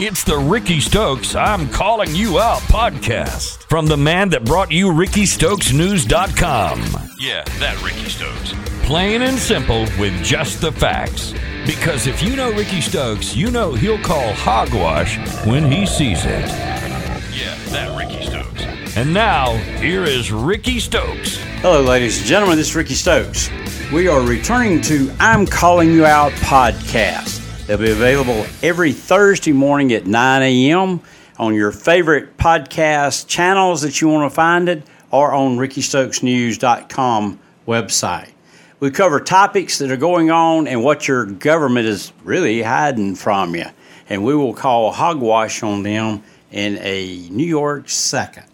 It's the Rickey Stokes I'm Calling You Out podcast from the man that brought you RickeyStokesNews.com. Yeah, that Rickey Stokes. Plain and simple with just the facts. Because if you know Rickey Stokes, you know he'll call hogwash when he sees it. Yeah, that Rickey Stokes. And now, here is Rickey Stokes. Hello, ladies and gentlemen. This is Rickey Stokes. We are returning to I'm Calling You Out podcast. They'll be available every Thursday morning at 9 a.m. on your favorite podcast channels that you want to find it or on RickeyStokesNews.com website. We cover topics that are going on and what your government is really hiding from you. And we will call hogwash on them in a New York second.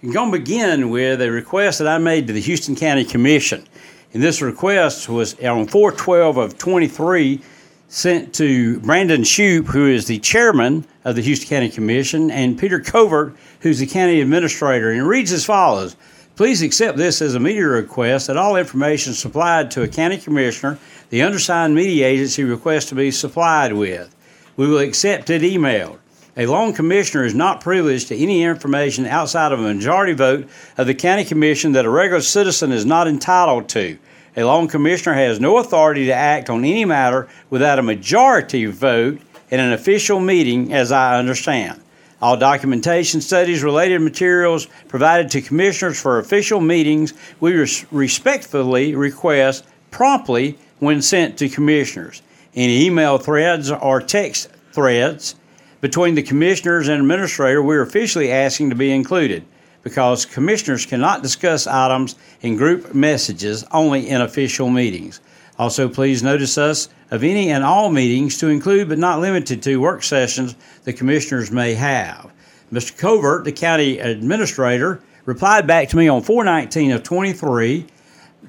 I'm going to begin with a request that I made to the Houston County Commission. And this request was on 412 of 23 sent to Brandon Shoupe, who is the chairman of the Houston County Commission, and Peter Covert, who's the county administrator. And it reads as follows Please accept this as a media request that all information supplied to a county commissioner, the undersigned media agency requests to be supplied with. We will accept it emailed. A loan commissioner is not privileged to any information outside of a majority vote of the county commission that a regular citizen is not entitled to. A loan commissioner has no authority to act on any matter without a majority vote in an official meeting, as I understand. All documentation, studies, related materials provided to commissioners for official meetings, we res- respectfully request promptly when sent to commissioners. Any email threads or text threads between the commissioners and administrator, we're officially asking to be included because commissioners cannot discuss items in group messages only in official meetings. Also, please notice us of any and all meetings to include but not limited to work sessions the commissioners may have. Mr. Covert, the county administrator, replied back to me on 419 of 23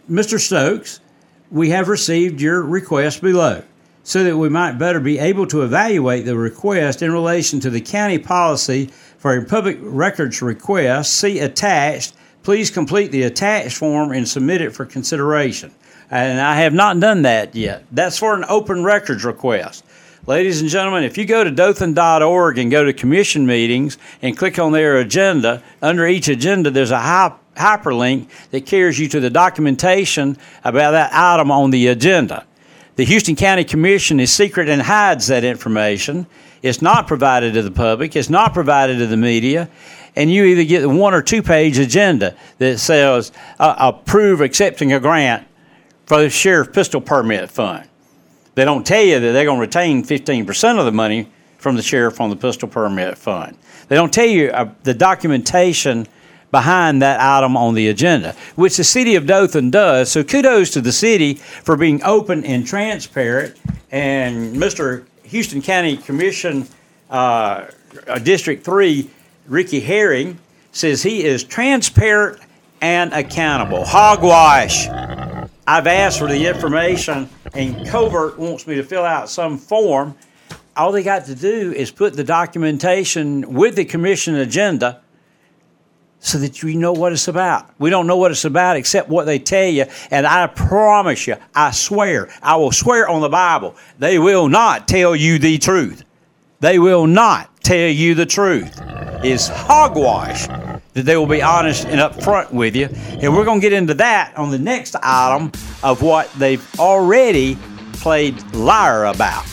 Mr. Stokes, we have received your request below so that we might better be able to evaluate the request in relation to the county policy for a public records request. See attached. Please complete the attached form and submit it for consideration. And I have not done that yet. That's for an open records request. Ladies and gentlemen, if you go to dothan.org and go to commission meetings and click on their agenda, under each agenda there's a hyperlink that carries you to the documentation about that item on the agenda. The Houston County Commission is secret and hides that information. It's not provided to the public, it's not provided to the media. And you either get the one or two page agenda that says uh, approve accepting a grant for the sheriff pistol permit fund. They don't tell you that they're going to retain 15% of the money from the sheriff on the pistol permit fund. They don't tell you uh, the documentation behind that item on the agenda, which the city of Dothan does. So kudos to the city for being open and transparent. And Mr. Houston County Commission uh, District 3, Ricky Herring, says he is transparent and accountable. Hogwash. I've asked for the information, and Covert wants me to fill out some form. All they got to do is put the documentation with the commission agenda so that you know what it's about. We don't know what it's about except what they tell you. And I promise you, I swear, I will swear on the Bible, they will not tell you the truth. They will not tell you the truth. is hogwash that they will be honest and upfront with you. And we're going to get into that on the next item of what they've already played liar about.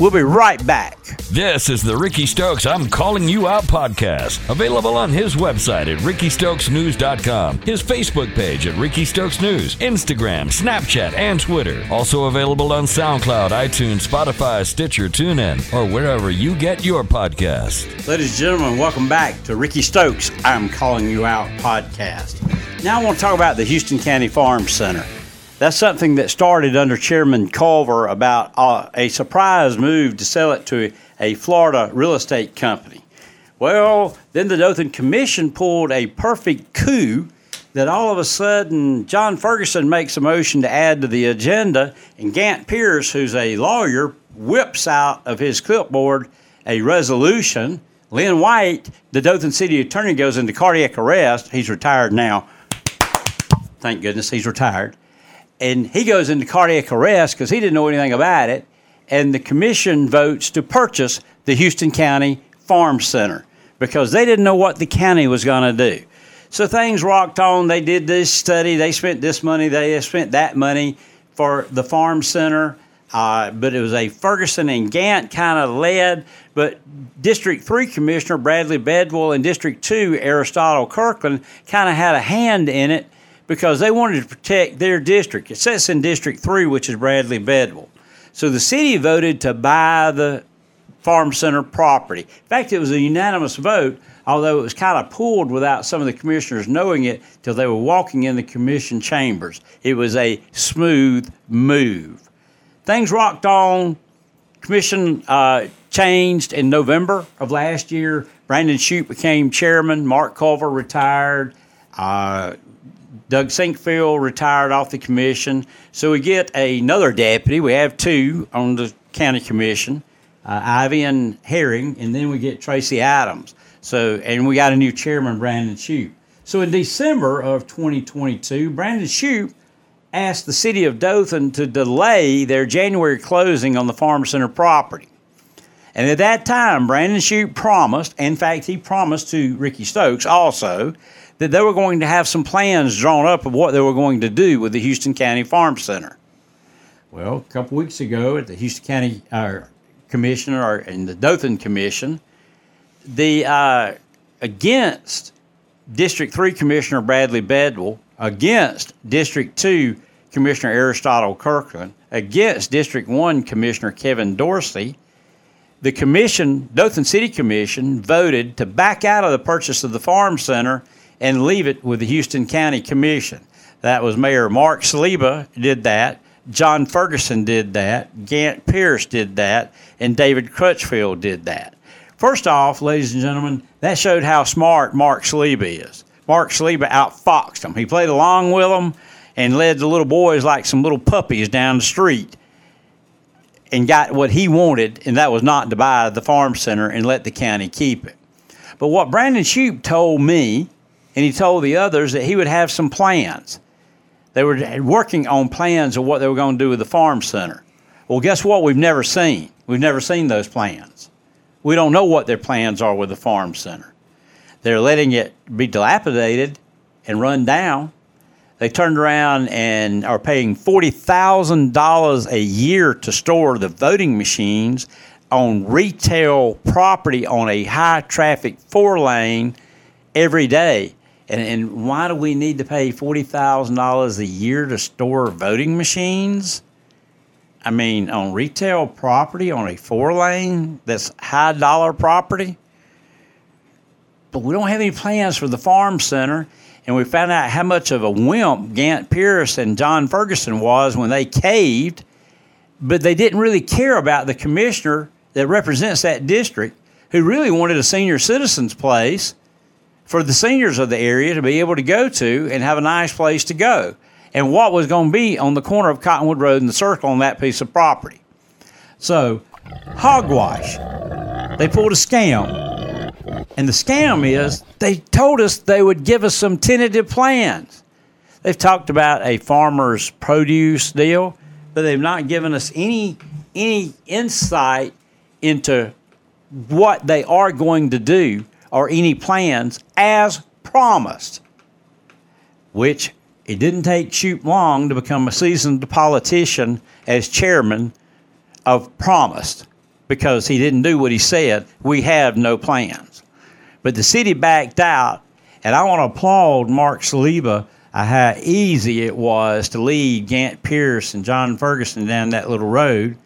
We'll be right back. This is the Rickey Stokes I'm Calling You Out podcast, available on his website at RickeyStokesNews.com, his Facebook page at Rickey Stokes News, Instagram, Snapchat, and Twitter. Also available on SoundCloud, iTunes, Spotify, Stitcher, TuneIn, or wherever you get your podcast. Ladies and gentlemen, welcome back to Rickey Stokes I'm Calling You Out podcast. Now I want to talk about the Houston County Farm Center. That's something that started under Chairman Culver about uh, a surprise move to sell it to a Florida real estate company. Well, then the Dothan Commission pulled a perfect coup that all of a sudden John Ferguson makes a motion to add to the agenda, and Gantt Pierce, who's a lawyer, whips out of his clipboard a resolution. Lynn White, the Dothan City Attorney, goes into cardiac arrest. He's retired now. Thank goodness he's retired and he goes into cardiac arrest because he didn't know anything about it. and the commission votes to purchase the Houston County Farm Center because they didn't know what the county was going to do. So things rocked on. They did this study. They spent this money. They spent that money for the farm center. Uh, but it was a Ferguson and Gantt kind of led. But District 3 Commissioner Bradley Bedwell and District 2 Aristotle Kirkland kind of had a hand in it because they wanted to protect their district. It sits in District 3, which is Bradley Bedwell. So the city voted to buy the farm center property. In fact, it was a unanimous vote, although it was kind of pulled without some of the commissioners knowing it till they were walking in the commission chambers. It was a smooth move things rocked on. Commission uh, changed in November of last year. Brandon Shute became chairman. Mark Culver retired. Uh, Doug Sinkfield retired off the commission. So we get another deputy. We have two on the county commission, uh, Ivy and Herring, and then we get Tracy Adams. So and we got a new chairman, Brandon Shute. So in December of 2022, Brandon Shute asked the city of Dothan to delay their January closing on the Farm Center property. And at that time, Brandon Shute promised, in fact, he promised to Rickey Stokes also, that they were going to have some plans drawn up of what they were going to do with the Houston County Farm Center. Well, a couple weeks ago at the Houston County uh, Commission or in the Dothan Commission, the uh, against District 3 Commissioner Bradley Bedwell against District 2 Commissioner Aristotle Kirkland, against District 1 Commissioner Kevin Dorsey, the commission, Dothan City Commission, voted to back out of the purchase of the farm center and leave it with the Houston County Commission. That was Mayor Mark Saliba did that, John Ferguson did that, Gantt Pierce did that, and David Crutchfield did that. First off, ladies and gentlemen, that showed how smart Mark Saliba is. Mark Saliba outfoxed them. He played along with them and led the little boys like some little puppies down the street and got what he wanted, and that was not to buy the farm center and let the county keep it. But what Brandon Shute told me, and he told the others, that he would have some plans. They were working on plans of what they were going to do with the farm center. Well, guess what? We've never seen. We've never seen those plans. We don't know what their plans are with the farm center. They're letting it be dilapidated and run down. They turned around and are paying $40,000 a year to store the voting machines on retail property on a high traffic four lane every day. And, and why do we need to pay $40,000 a year to store voting machines? I mean, on retail property on a four lane that's high dollar property? but we don't have any plans for the farm center. And we found out how much of a wimp Gantt Pierce and John Ferguson was when they caved, but they didn't really care about the commissioner that represents that district, who really wanted a senior citizens place for the seniors of the area to be able to go to and have a nice place to go. And what was going to be on the corner of Cottonwood Road and the circle on that piece of property. So, hogwash. They pulled a scam and the scam is they told us they would give us some tentative plans. They've talked about a farmer's produce deal, but they've not given us any any insight into what they are going to do or any plans as promised. Which it didn't take Shute long to become a seasoned politician as chairman of Promised because he didn't do what he said. We have no plans. But the city backed out, and I want to applaud Mark Saliba uh, how easy it was to lead Gantt Pierce and John Ferguson down that little road.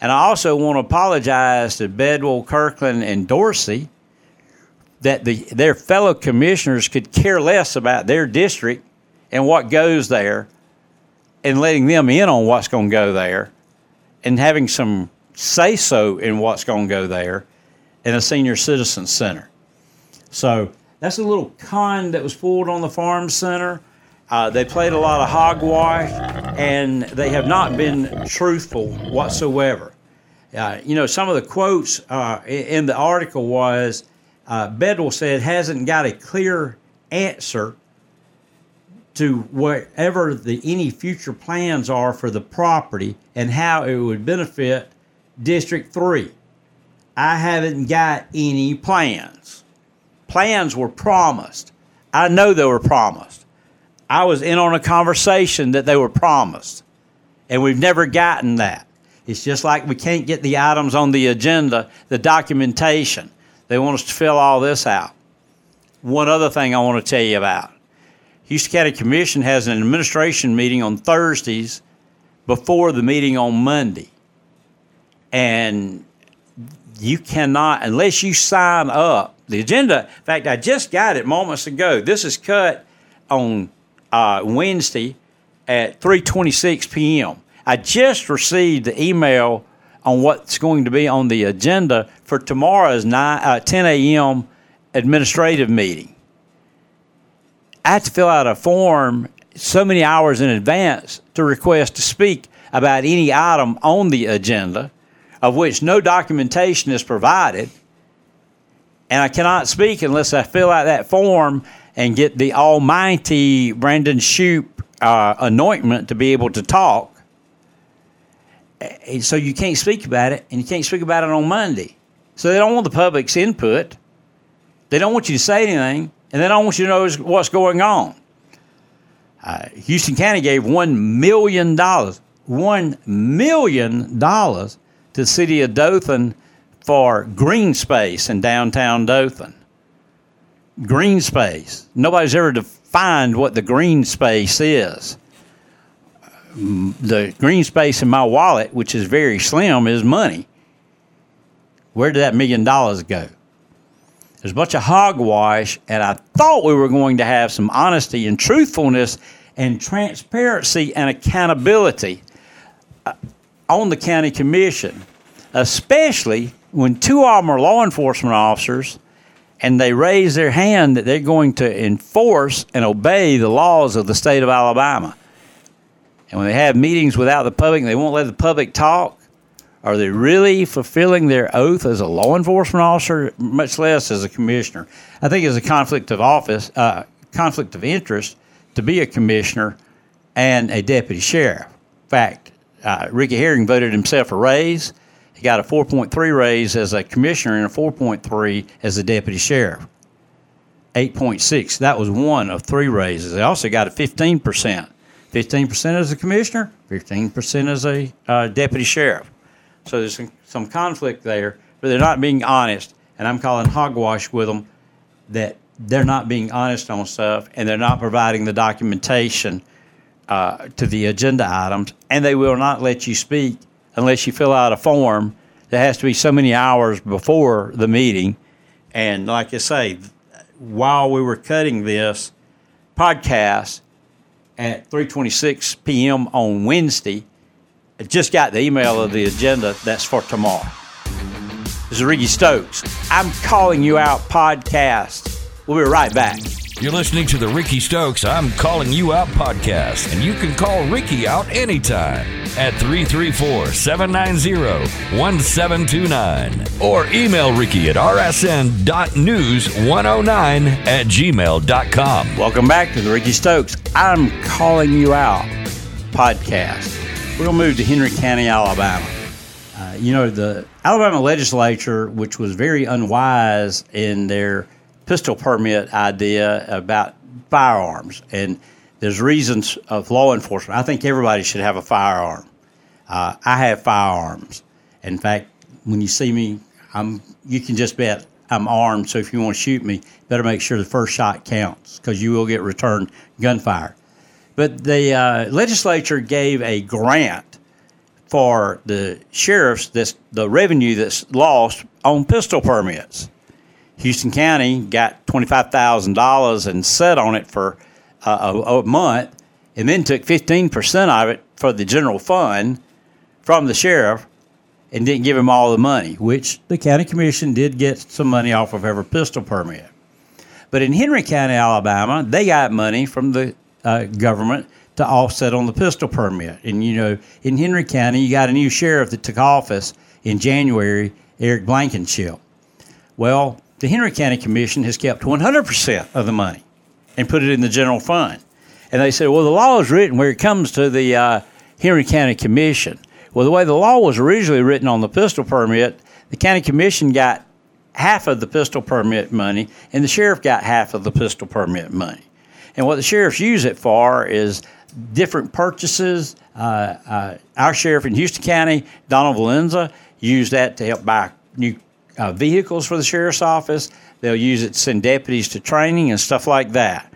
And I also want to apologize to Bedwell, Kirkland, and Dorsey that the, their fellow commissioners could care less about their district and what goes there and letting them in on what's going to go there and having some say so in what's going to go there in a senior citizen center. So that's a little con that was pulled on the farm center. Uh, they played a lot of hogwash, and they have not been truthful whatsoever. Uh, you know, some of the quotes uh, in the article was uh, Bedwell said hasn't got a clear answer to whatever the any future plans are for the property and how it would benefit District 3. I haven't got any plans. Plans were promised. I know they were promised. I was in on a conversation that they were promised, and we've never gotten that. It's just like we can't get the items on the agenda, the documentation. They want us to fill all this out. One other thing I want to tell you about Houston County Commission has an administration meeting on Thursdays before the meeting on Monday. And you cannot, unless you sign up, the agenda, in fact, I just got it moments ago. This is cut on uh, Wednesday at 3.26 p.m. I just received the email on what's going to be on the agenda for tomorrow's 9, uh, 10 a.m. administrative meeting. I have to fill out a form so many hours in advance to request to speak about any item on the agenda, of which no documentation is provided. And I cannot speak unless I fill out that form and get the almighty Brandon Shoupe uh, anointment to be able to talk. And so you can't speak about it, and you can't speak about it on Monday. So they don't want the public's input. They don't want you to say anything, and they don't want you to know what's going on. Uh, Houston County gave one million dollars, one million dollars to the city of Dothan for green space in downtown Dothan. Green space. Nobody's ever defined what the green space is the green space in my wallet, which is very slim, is money. Where did that million dollars go? There's a bunch of hogwash, and I thought we were going to have some honesty and truthfulness and transparency and accountability uh, on the county commission, especially when two of them are law enforcement officers and they raise their hand that they're going to enforce and obey the laws of the state of Alabama. And when they have meetings without the public they won't let the public talk, are they really fulfilling their oath as a law enforcement officer, much less as a commissioner? I think it's a conflict of office, uh, conflict of interest to be a commissioner and a deputy sheriff. In fact, uh, Ricky Herring voted himself a raise. He got a 4.3 raise as a commissioner and a 4.3 as a deputy sheriff. 8.6. That was one of three raises. They also got a 15 percent 15% as a commissioner, 15% as a uh, deputy sheriff. So there's some, some conflict there, but they're not being honest. And I'm calling hogwash with them that they're not being honest on stuff and they're not providing the documentation uh, to the agenda items. And they will not let you speak unless you fill out a form that has to be so many hours before the meeting. And like I say, while we were cutting this podcast, at 3:26 p.m. on Wednesday. I just got the email of the agenda. That's for tomorrow. This is Rickey Stokes. I'm calling you out podcast. We'll be right back. You're listening to the Rickey Stokes I'm Calling You Out podcast, and you can call Rickey out anytime at 334 790 1729 or email Rickey at rsn.news109 at gmail.com. Welcome back to the Rickey Stokes I'm Calling You Out podcast. We're going to move to Henry County, Alabama. Uh, you know, the Alabama legislature, which was very unwise in their pistol permit idea about firearms. And there's reasons of law enforcement. I think everybody should have a firearm. Uh, I have firearms. In fact, when you see me, I'm. You can just bet I'm armed. So if you want to shoot me, better make sure the first shot counts because you will get returned gunfire. But the uh, legislature gave a grant for the sheriffs that's the revenue that's lost on pistol permits. Houston County got $25,000 and set on it for uh, a, a, month and then took 15% of it for the general fund from the sheriff and didn't give him all the money, which the county commission did get some money off of every pistol permit. But in Henry County, Alabama, they got money from the uh, government to offset on the pistol permit. And, you know, in Henry County, you got a new sheriff that took office in January, Eric Blankenship. Well, the Henry County Commission has kept 100% of the money and put it in the general fund. And they said, well, the law is written where it comes to the uh, Henry County Commission. Well, the way the law was originally written on the pistol permit, the county commission got half of the pistol permit money, and the sheriff got half of the pistol permit money. And what the sheriffs use it for is different purchases. Uh, uh, our sheriff in Houston County, Donald Valenza, used that to help buy new uh, vehicles for the sheriff's office. They'll use it to send deputies to training and stuff like that.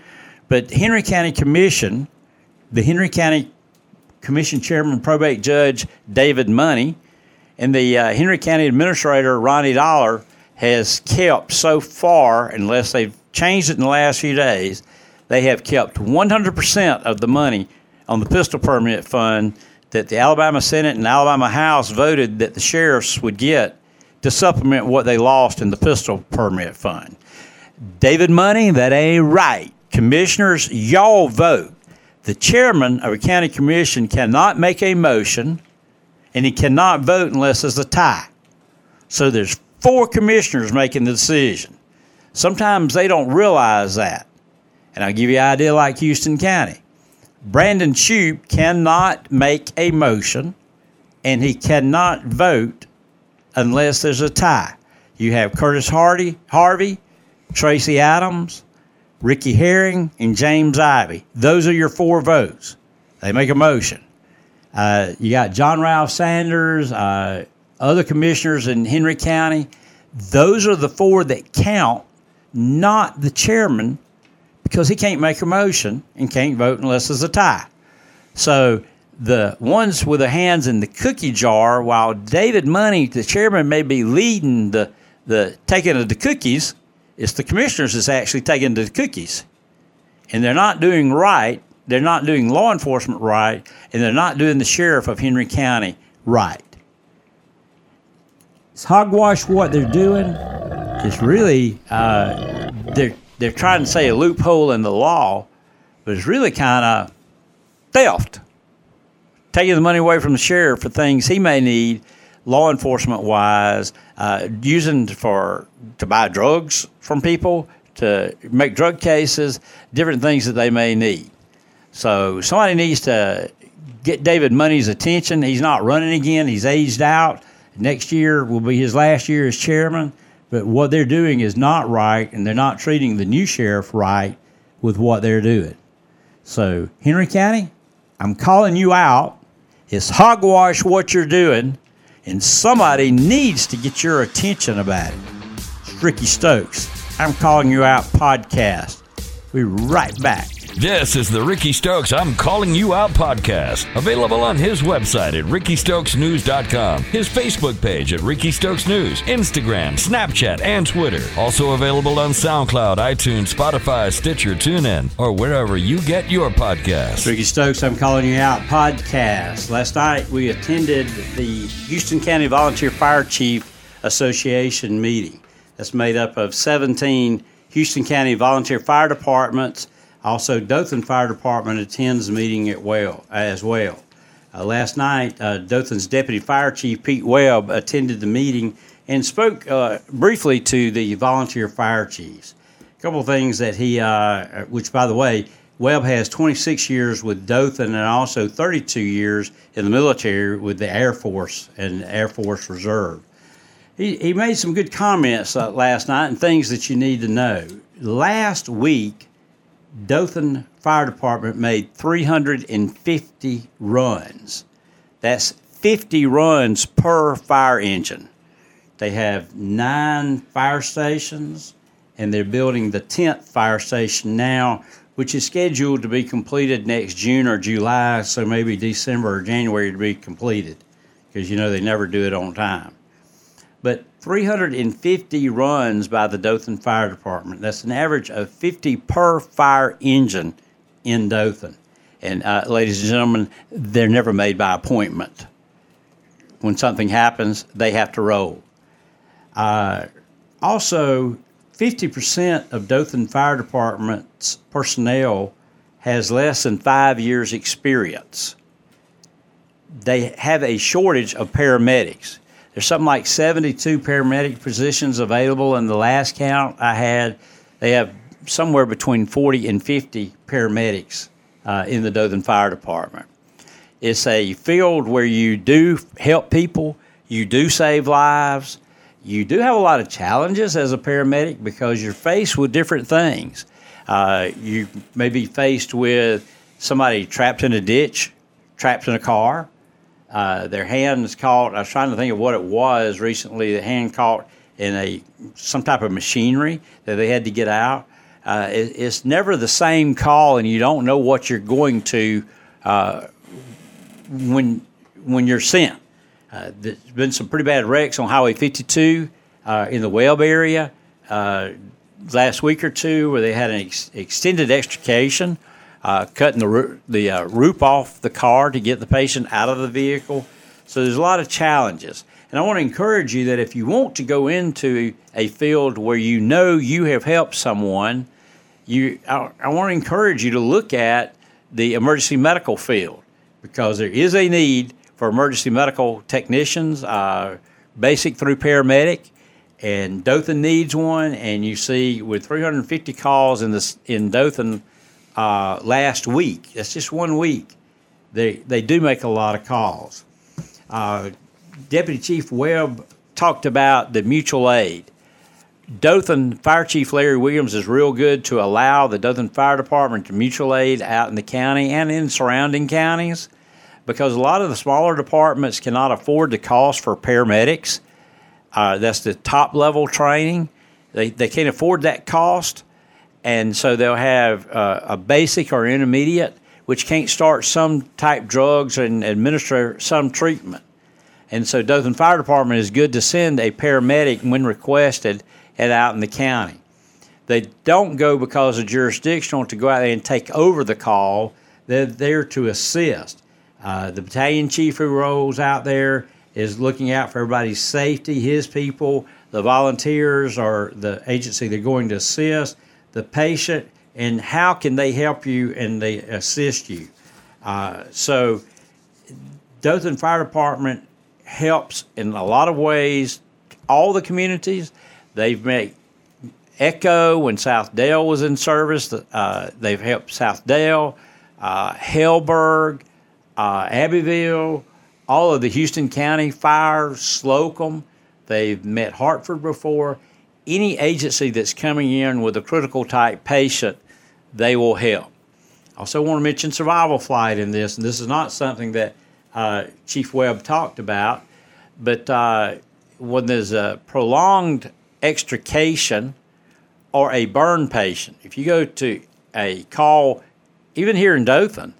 But Henry County Commission, the Henry County Commission Chairman, probate judge David Money, and the uh, Henry County Administrator Ronnie Dollar has kept so far, unless they've changed it in the last few days, they have kept 100% of the money on the pistol permit fund that the Alabama Senate and Alabama House voted that the sheriffs would get to supplement what they lost in the pistol permit fund. David Money, that ain't right. Commissioners, y'all vote. The chairman of a county commission cannot make a motion and he cannot vote unless there's a tie. So there's four commissioners making the decision. Sometimes they don't realize that. And I'll give you an idea like Houston County. Brandon Shoupe cannot make a motion and he cannot vote unless there's a tie. You have Curtis Hardy, Harvey, Tracy Adams, Ricky Herring, and James Ivy. Those are your four votes. They make a motion. Uh, you got John Ralph Sanders, uh, other commissioners in Henry County. Those are the four that count, not the chairman, because he can't make a motion and can't vote unless there's a tie. So the ones with their hands in the cookie jar, while David Money, the chairman, may be leading the, the taking of the cookies, it's the commissioners that's actually taking the cookies. And they're not doing right. They're not doing law enforcement right, and they're not doing the sheriff of Henry County right. It's hogwash what they're doing. It's really uh, they're they're trying to say a loophole in the law, but it's really kind of theft taking the money away from the sheriff for things he may need, law enforcement wise, uh, using for to buy drugs from people, to make drug cases, different things that they may need. So somebody needs to get David Money's attention. He's not running again. He's aged out. Next year will be his last year as chairman. But what they're doing is not right, and they're not treating the new sheriff right with what they're doing. So, Henry County, I'm calling you out it's hogwash what you're doing, and somebody needs to get your attention about it. It's Rickey Stokes. I'm calling you out podcast. We'll be right back. This is the Rickey Stokes I'm Calling You Out podcast, available on his website at rickeystokesnews.com, his Facebook page at Rickey Stokes News, Instagram, Snapchat, and Twitter. Also available on SoundCloud, iTunes, Spotify, Stitcher, TuneIn, or wherever you get your podcasts. Rickey Stokes I'm Calling You Out podcast. Last night we attended the Houston County Volunteer Fire Chief Association meeting. That's made up of 17 Houston County volunteer fire departments also, Dothan Fire Department attends meeting at well, as well. Uh, last night, uh, Dothan's Deputy Fire Chief Pete Webb attended the meeting and spoke uh, briefly to the volunteer fire chiefs. A couple of things that he, uh, which by the way, Webb has 26 years with Dothan and also 32 years in the military with the Air Force and Air Force Reserve. He, he made some good comments uh, last night and things that you need to know. Last week, Dothan Fire Department made 350 runs. That's 50 runs per fire engine. They have nine fire stations, and they're building the 10th fire station now, which is scheduled to be completed next June or July, so maybe December or January to be completed, because you know they never do it on time. But 350 runs by the Dothan Fire Department. That's an average of 50 per fire engine in Dothan. And uh, ladies and gentlemen, they're never made by appointment. When something happens, they have to roll. Uh, also, 50% of Dothan Fire Department's personnel has less than five years' experience. They have a shortage of paramedics. There's something like 72 paramedic positions available. In the last count I had, they have somewhere between 40 and 50 paramedics uh, in the Dothan Fire Department. It's a field where you do help people, you do save lives. You do have a lot of challenges as a paramedic because you're faced with different things. Uh, you may be faced with somebody trapped in a ditch, trapped in a car. Uh, their hand is caught. I was trying to think of what it was recently. The hand caught in a some type of machinery that they had to get out. Uh, it, it's never the same call, and you don't know what you're going to uh, when when you're sent. Uh, there's been some pretty bad wrecks on Highway 52 uh, in the Webb area last week or two, where they had an ex- extended extrication, uh, cutting the the uh, roof off the car to get the patient out of the vehicle. So there's a lot of challenges. And I want to encourage you that if you want to go into a field where you know you have helped someone, you I, I want to encourage you to look at the emergency medical field because there is a need for emergency medical technicians, uh, basic through paramedic, and Dothan needs one. And you see, with 350 calls in this in Dothan uh, last week, that's just one week. They they do make a lot of calls. Uh, Deputy Chief Webb talked about the mutual aid. Dothan Fire Chief Larry Williams is real good to allow the Dothan Fire Department to mutual aid out in the county and in surrounding counties because a lot of the smaller departments cannot afford the cost for paramedics. Uh, that's the top level training. They, they can't afford that cost. And so they'll have uh, a basic or intermediate, which can't start some type drugs and administer some treatment. And so Dothan Fire Department is good to send a paramedic when requested and out in the county. They don't go because of jurisdictional to go out there and take over the call. They're there to assist. Uh, the battalion chief who rolls out there is looking out for everybody's safety, his people, the volunteers or the agency they're going to assist, the patient, and how can they help you and they assist you. Uh, so, Dothan Fire Department helps in a lot of ways all the communities. They've made Echo when South Dale was in service. Uh, they've helped South Dale, uh, Hellberg, uh, Abbeville, all of the Houston County Fire, Slocomb. They've met Hartford before. Any agency that's coming in with a critical type patient, they will help. I also want to mention survival flight in this, and this is not something that uh, Chief Webb talked about, but uh, when there's a prolonged extrication or a burn patient, if you go to a call, even here in Dothan,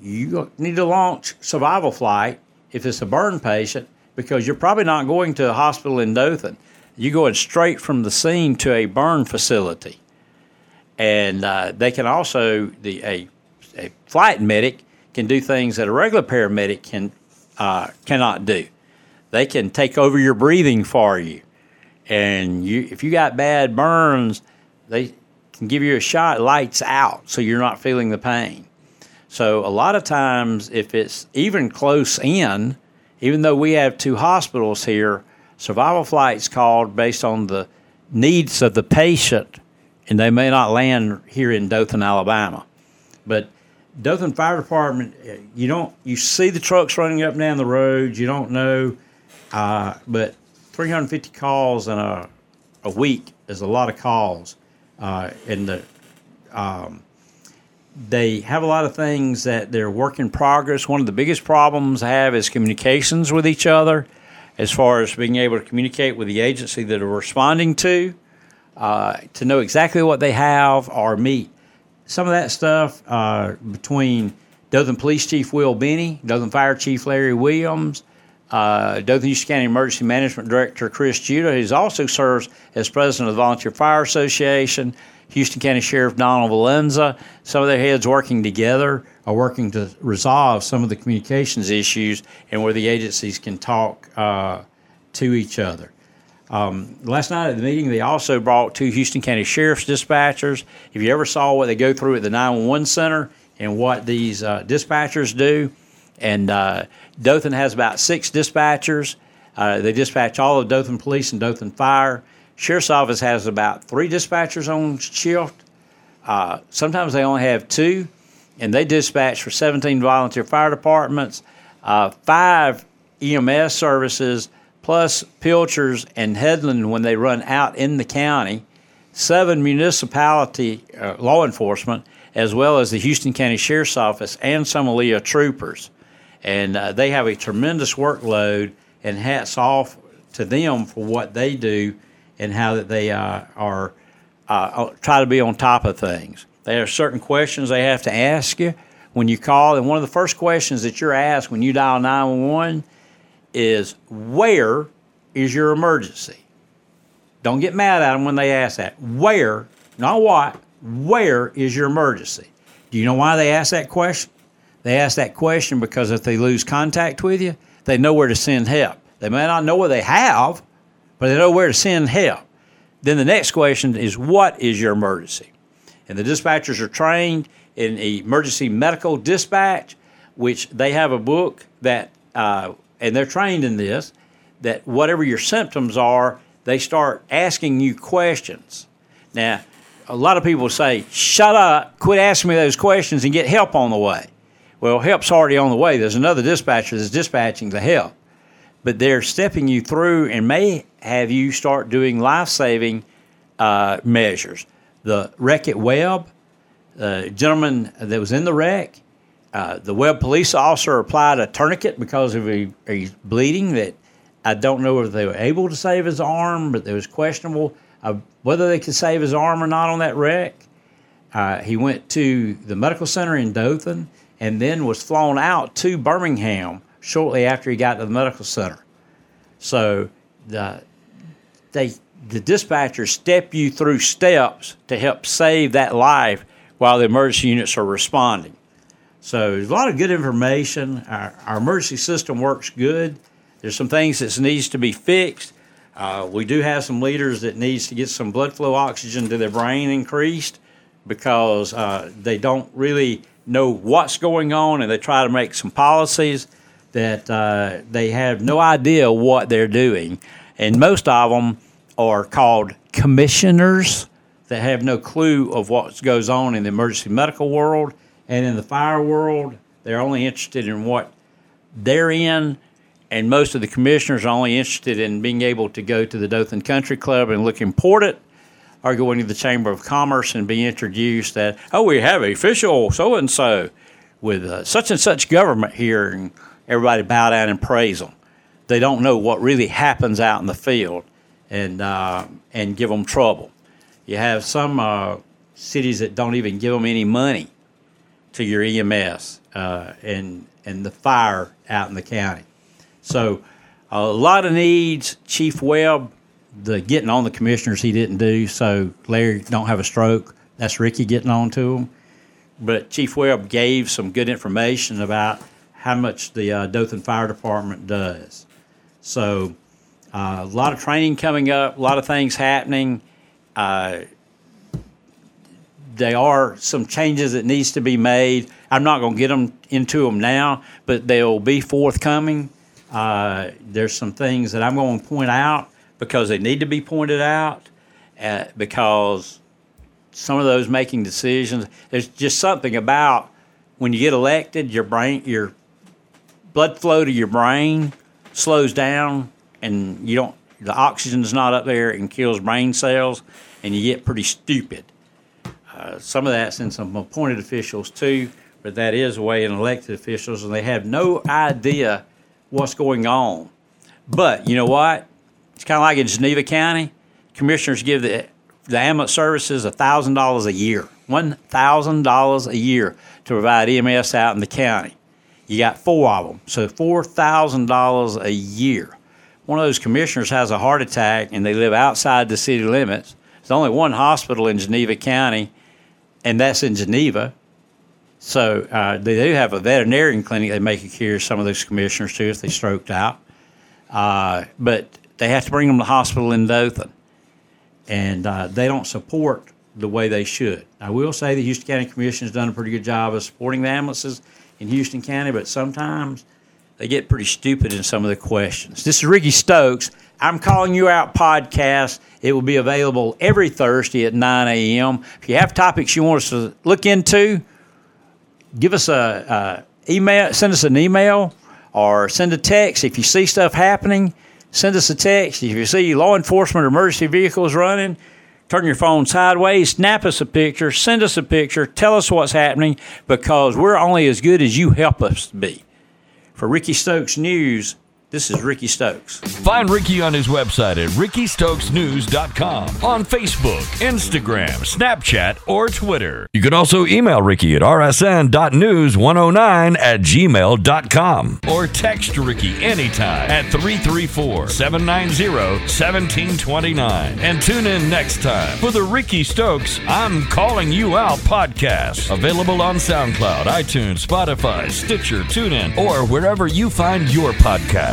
you need to launch survival flight if it's a burn patient because you're probably not going to a hospital in Dothan. You're going straight from the scene to a burn facility. And uh, they can also, the, a, a flight medic can do things that a regular paramedic can, uh, cannot do. They can take over your breathing for you. And you, if you got bad burns, they can give you a shot, lights out, so you're not feeling the pain. So a lot of times, if it's even close in, even though we have two hospitals here, survival flights called based on the needs of the patient, and they may not land here in Dothan, Alabama. But Dothan Fire Department, you don't you see the trucks running up and down the road. You don't know, uh, but 350 calls in a a week is a lot of calls, uh, and the um, they have a lot of things that they're work in progress. One of the biggest problems I have is communications with each other, as far as being able to communicate with the agency that are responding to, uh, to know exactly what they have or meet. Some of that stuff uh, between Dothan Police Chief Will Benny, Dothan Fire Chief Larry Williams, uh, Dothan Houston County Emergency Management Director Chris Judah, who also serves as president of the Volunteer Fire Association, Houston County Sheriff Donald Valenza, some of their heads working together are working to resolve some of the communications issues and where the agencies can talk uh, to each other. Um, last night at the meeting, they also brought two Houston County Sheriff's dispatchers. If you ever saw what they go through at the 911 center and what these uh, dispatchers do, and uh, Dothan has about six dispatchers. Uh, they dispatch all of Dothan Police and Dothan Fire. Sheriff's Office has about three dispatchers on shift. Uh, sometimes they only have two. and they dispatch for 17 volunteer fire departments, uh, five EMS services, plus Pilchers and Headland when they run out in the county, seven municipality uh, law enforcement, as well as the Houston County Sheriff's Office and some ALEA troopers. And uh, they have a tremendous workload, and hats off to them for what they do and how that they uh, are uh, try to be on top of things. There are certain questions they have to ask you when you call, and one of the first questions that you're asked when you dial 911 is, Where is your emergency? Don't get mad at them when they ask that. Where, not what, where is your emergency? Do you know why they ask that question? They ask that question because if they lose contact with you, they know where to send help. They may not know where they have, but they know where to send help. Then the next question is, What is your emergency? And the dispatchers are trained in emergency medical dispatch, which they have a book that, uh, and they're trained in this, that whatever your symptoms are, they start asking you questions. Now, a lot of people say, shut up, quit asking me those questions and get help on the way. Well, help's already on the way. There's another dispatcher that's dispatching the help. But they're stepping you through and may have you start doing life saving uh, measures. The wreck at Webb, the gentleman that was in the wreck, uh, the Webb police officer applied a tourniquet because of a, bleeding that I don't know if they were able to save his arm, but it was questionable uh, whether they could save his arm or not on that wreck. Uh, he went to the medical center in Dothan and then was flown out to Birmingham shortly after he got to the medical center. So the, they, the dispatchers step you through steps to help save that life while the emergency units are responding. So there's a lot of good information. Our, our emergency system works good. There's some things that needs to be fixed. Uh, we do have some leaders that needs to get some blood flow oxygen to their brain increased because uh, they don't really know what's going on and they try to make some policies that uh, they have no idea what they're doing. And most of them are called commissioners that have no clue of what goes on in the emergency medical world and in the fire world. They're only interested in what they're in. And most of the commissioners are only interested in being able to go to the Dothan Country Club and look important or going to the Chamber of Commerce and be introduced that, oh, we have official so and so with uh, such and such government here. And everybody bow down and praise them. They don't know what really happens out in the field and, uh, and give them trouble. You have some uh, cities that don't even give them any money to your EMS uh, and, and the fire out in the county. So a lot of needs. Chief Webb, the getting on the commissioners he didn't do, so Larry don't have a stroke. That's Rickey getting on to him. But Chief Webb gave some good information about – how much the uh, Dothan Fire Department does. So, uh, a lot of training coming up, a lot of things happening. Uh, there are some changes that needs to be made. I'm not going to get them into them now, but they'll be forthcoming. Uh, there's some things that I'm going to point out because they need to be pointed out uh, because some of those making decisions. There's just something about when you get elected, your brain, your blood flow to your brain slows down and you don't the oxygen's not up there and kills brain cells and you get pretty stupid uh, some of that's in some appointed officials too but that is way in elected officials and they have no idea what's going on but you know what kind of like in geneva county commissioners give the the ambulance services $1000 a year $1000 a year to provide ems out in the county you got four of them, so $4,000 a year. One of those commissioners has a heart attack and they live outside the city limits. There's only one hospital in Geneva County, and that's in Geneva. So uh, they do have a veterinarian clinic they make care of some of those commissioners too if they stroked out. Uh, but they have to bring them to the hospital in Dothan. And uh, they don't support the way they should. I will say the Houston County Commission has done a pretty good job of supporting the ambulances in Houston County, but sometimes they get pretty stupid in some of the questions. This is Rickey Stokes. I'm calling you out podcast. It will be available every Thursday at 9 a.m. If you have topics you want us to look into, give us a, a email, send us an email, or send a text if you see stuff happening. Send us a text if you see law enforcement or emergency vehicles running. Turn your phone sideways, snap us a picture, send us a picture, tell us what's happening because we're only as good as you help us be. For Rickey Stokes News, this is Rickey Stokes. Find Rickey on his website at rickeystokesnews.com, on Facebook, Instagram, Snapchat, or Twitter. You can also email Rickey at rsn.news109 at gmail.com or text Rickey anytime at 334 790 1729. And tune in next time for the Rickey Stokes I'm Calling You Out podcast. Available on SoundCloud, iTunes, Spotify, Stitcher, TuneIn, or wherever you find your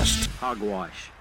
podcast. Hogwash.